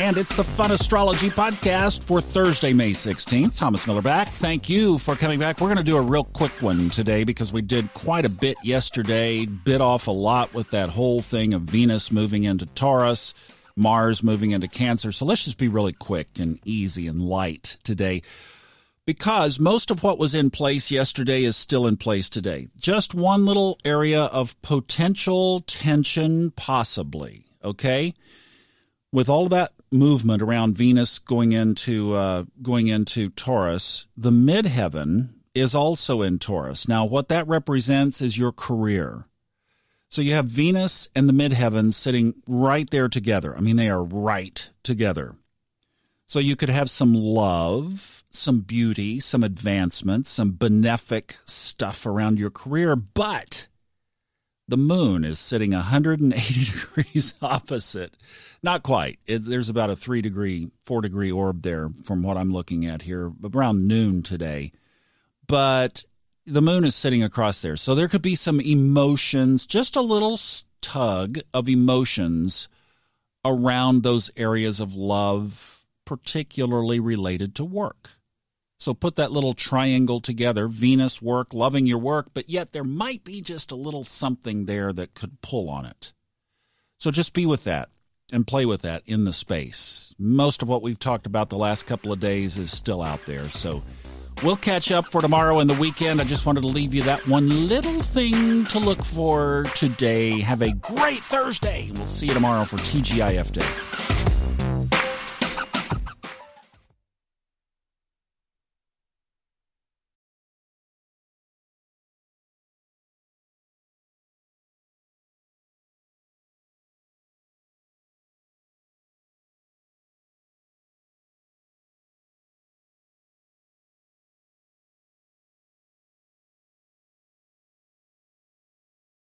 And it's the Fun Astrology Podcast for Thursday, May 16th. Thomas Miller back. Thank you for coming back. We're going to do a real quick one today because we did quite a bit yesterday, bit off a lot with that whole thing of Venus moving into Taurus, Mars moving into Cancer. So let's just be really quick and easy and light today because most of what was in place yesterday is still in place today. Just one little area of potential tension, possibly. Okay? With all of that movement around Venus going into uh, going into Taurus, the midheaven is also in Taurus. Now, what that represents is your career. So you have Venus and the midheaven sitting right there together. I mean, they are right together. So you could have some love, some beauty, some advancement, some benefic stuff around your career, but the moon is sitting 180 degrees opposite. Not quite. It, there's about a three degree, four degree orb there from what I'm looking at here, around noon today. But the moon is sitting across there. So there could be some emotions, just a little tug of emotions around those areas of love, particularly related to work. So put that little triangle together Venus, work, loving your work, but yet there might be just a little something there that could pull on it. So just be with that and play with that in the space. Most of what we've talked about the last couple of days is still out there. So we'll catch up for tomorrow and the weekend. I just wanted to leave you that one little thing to look for today. Have a great Thursday. We'll see you tomorrow for TGIF Day.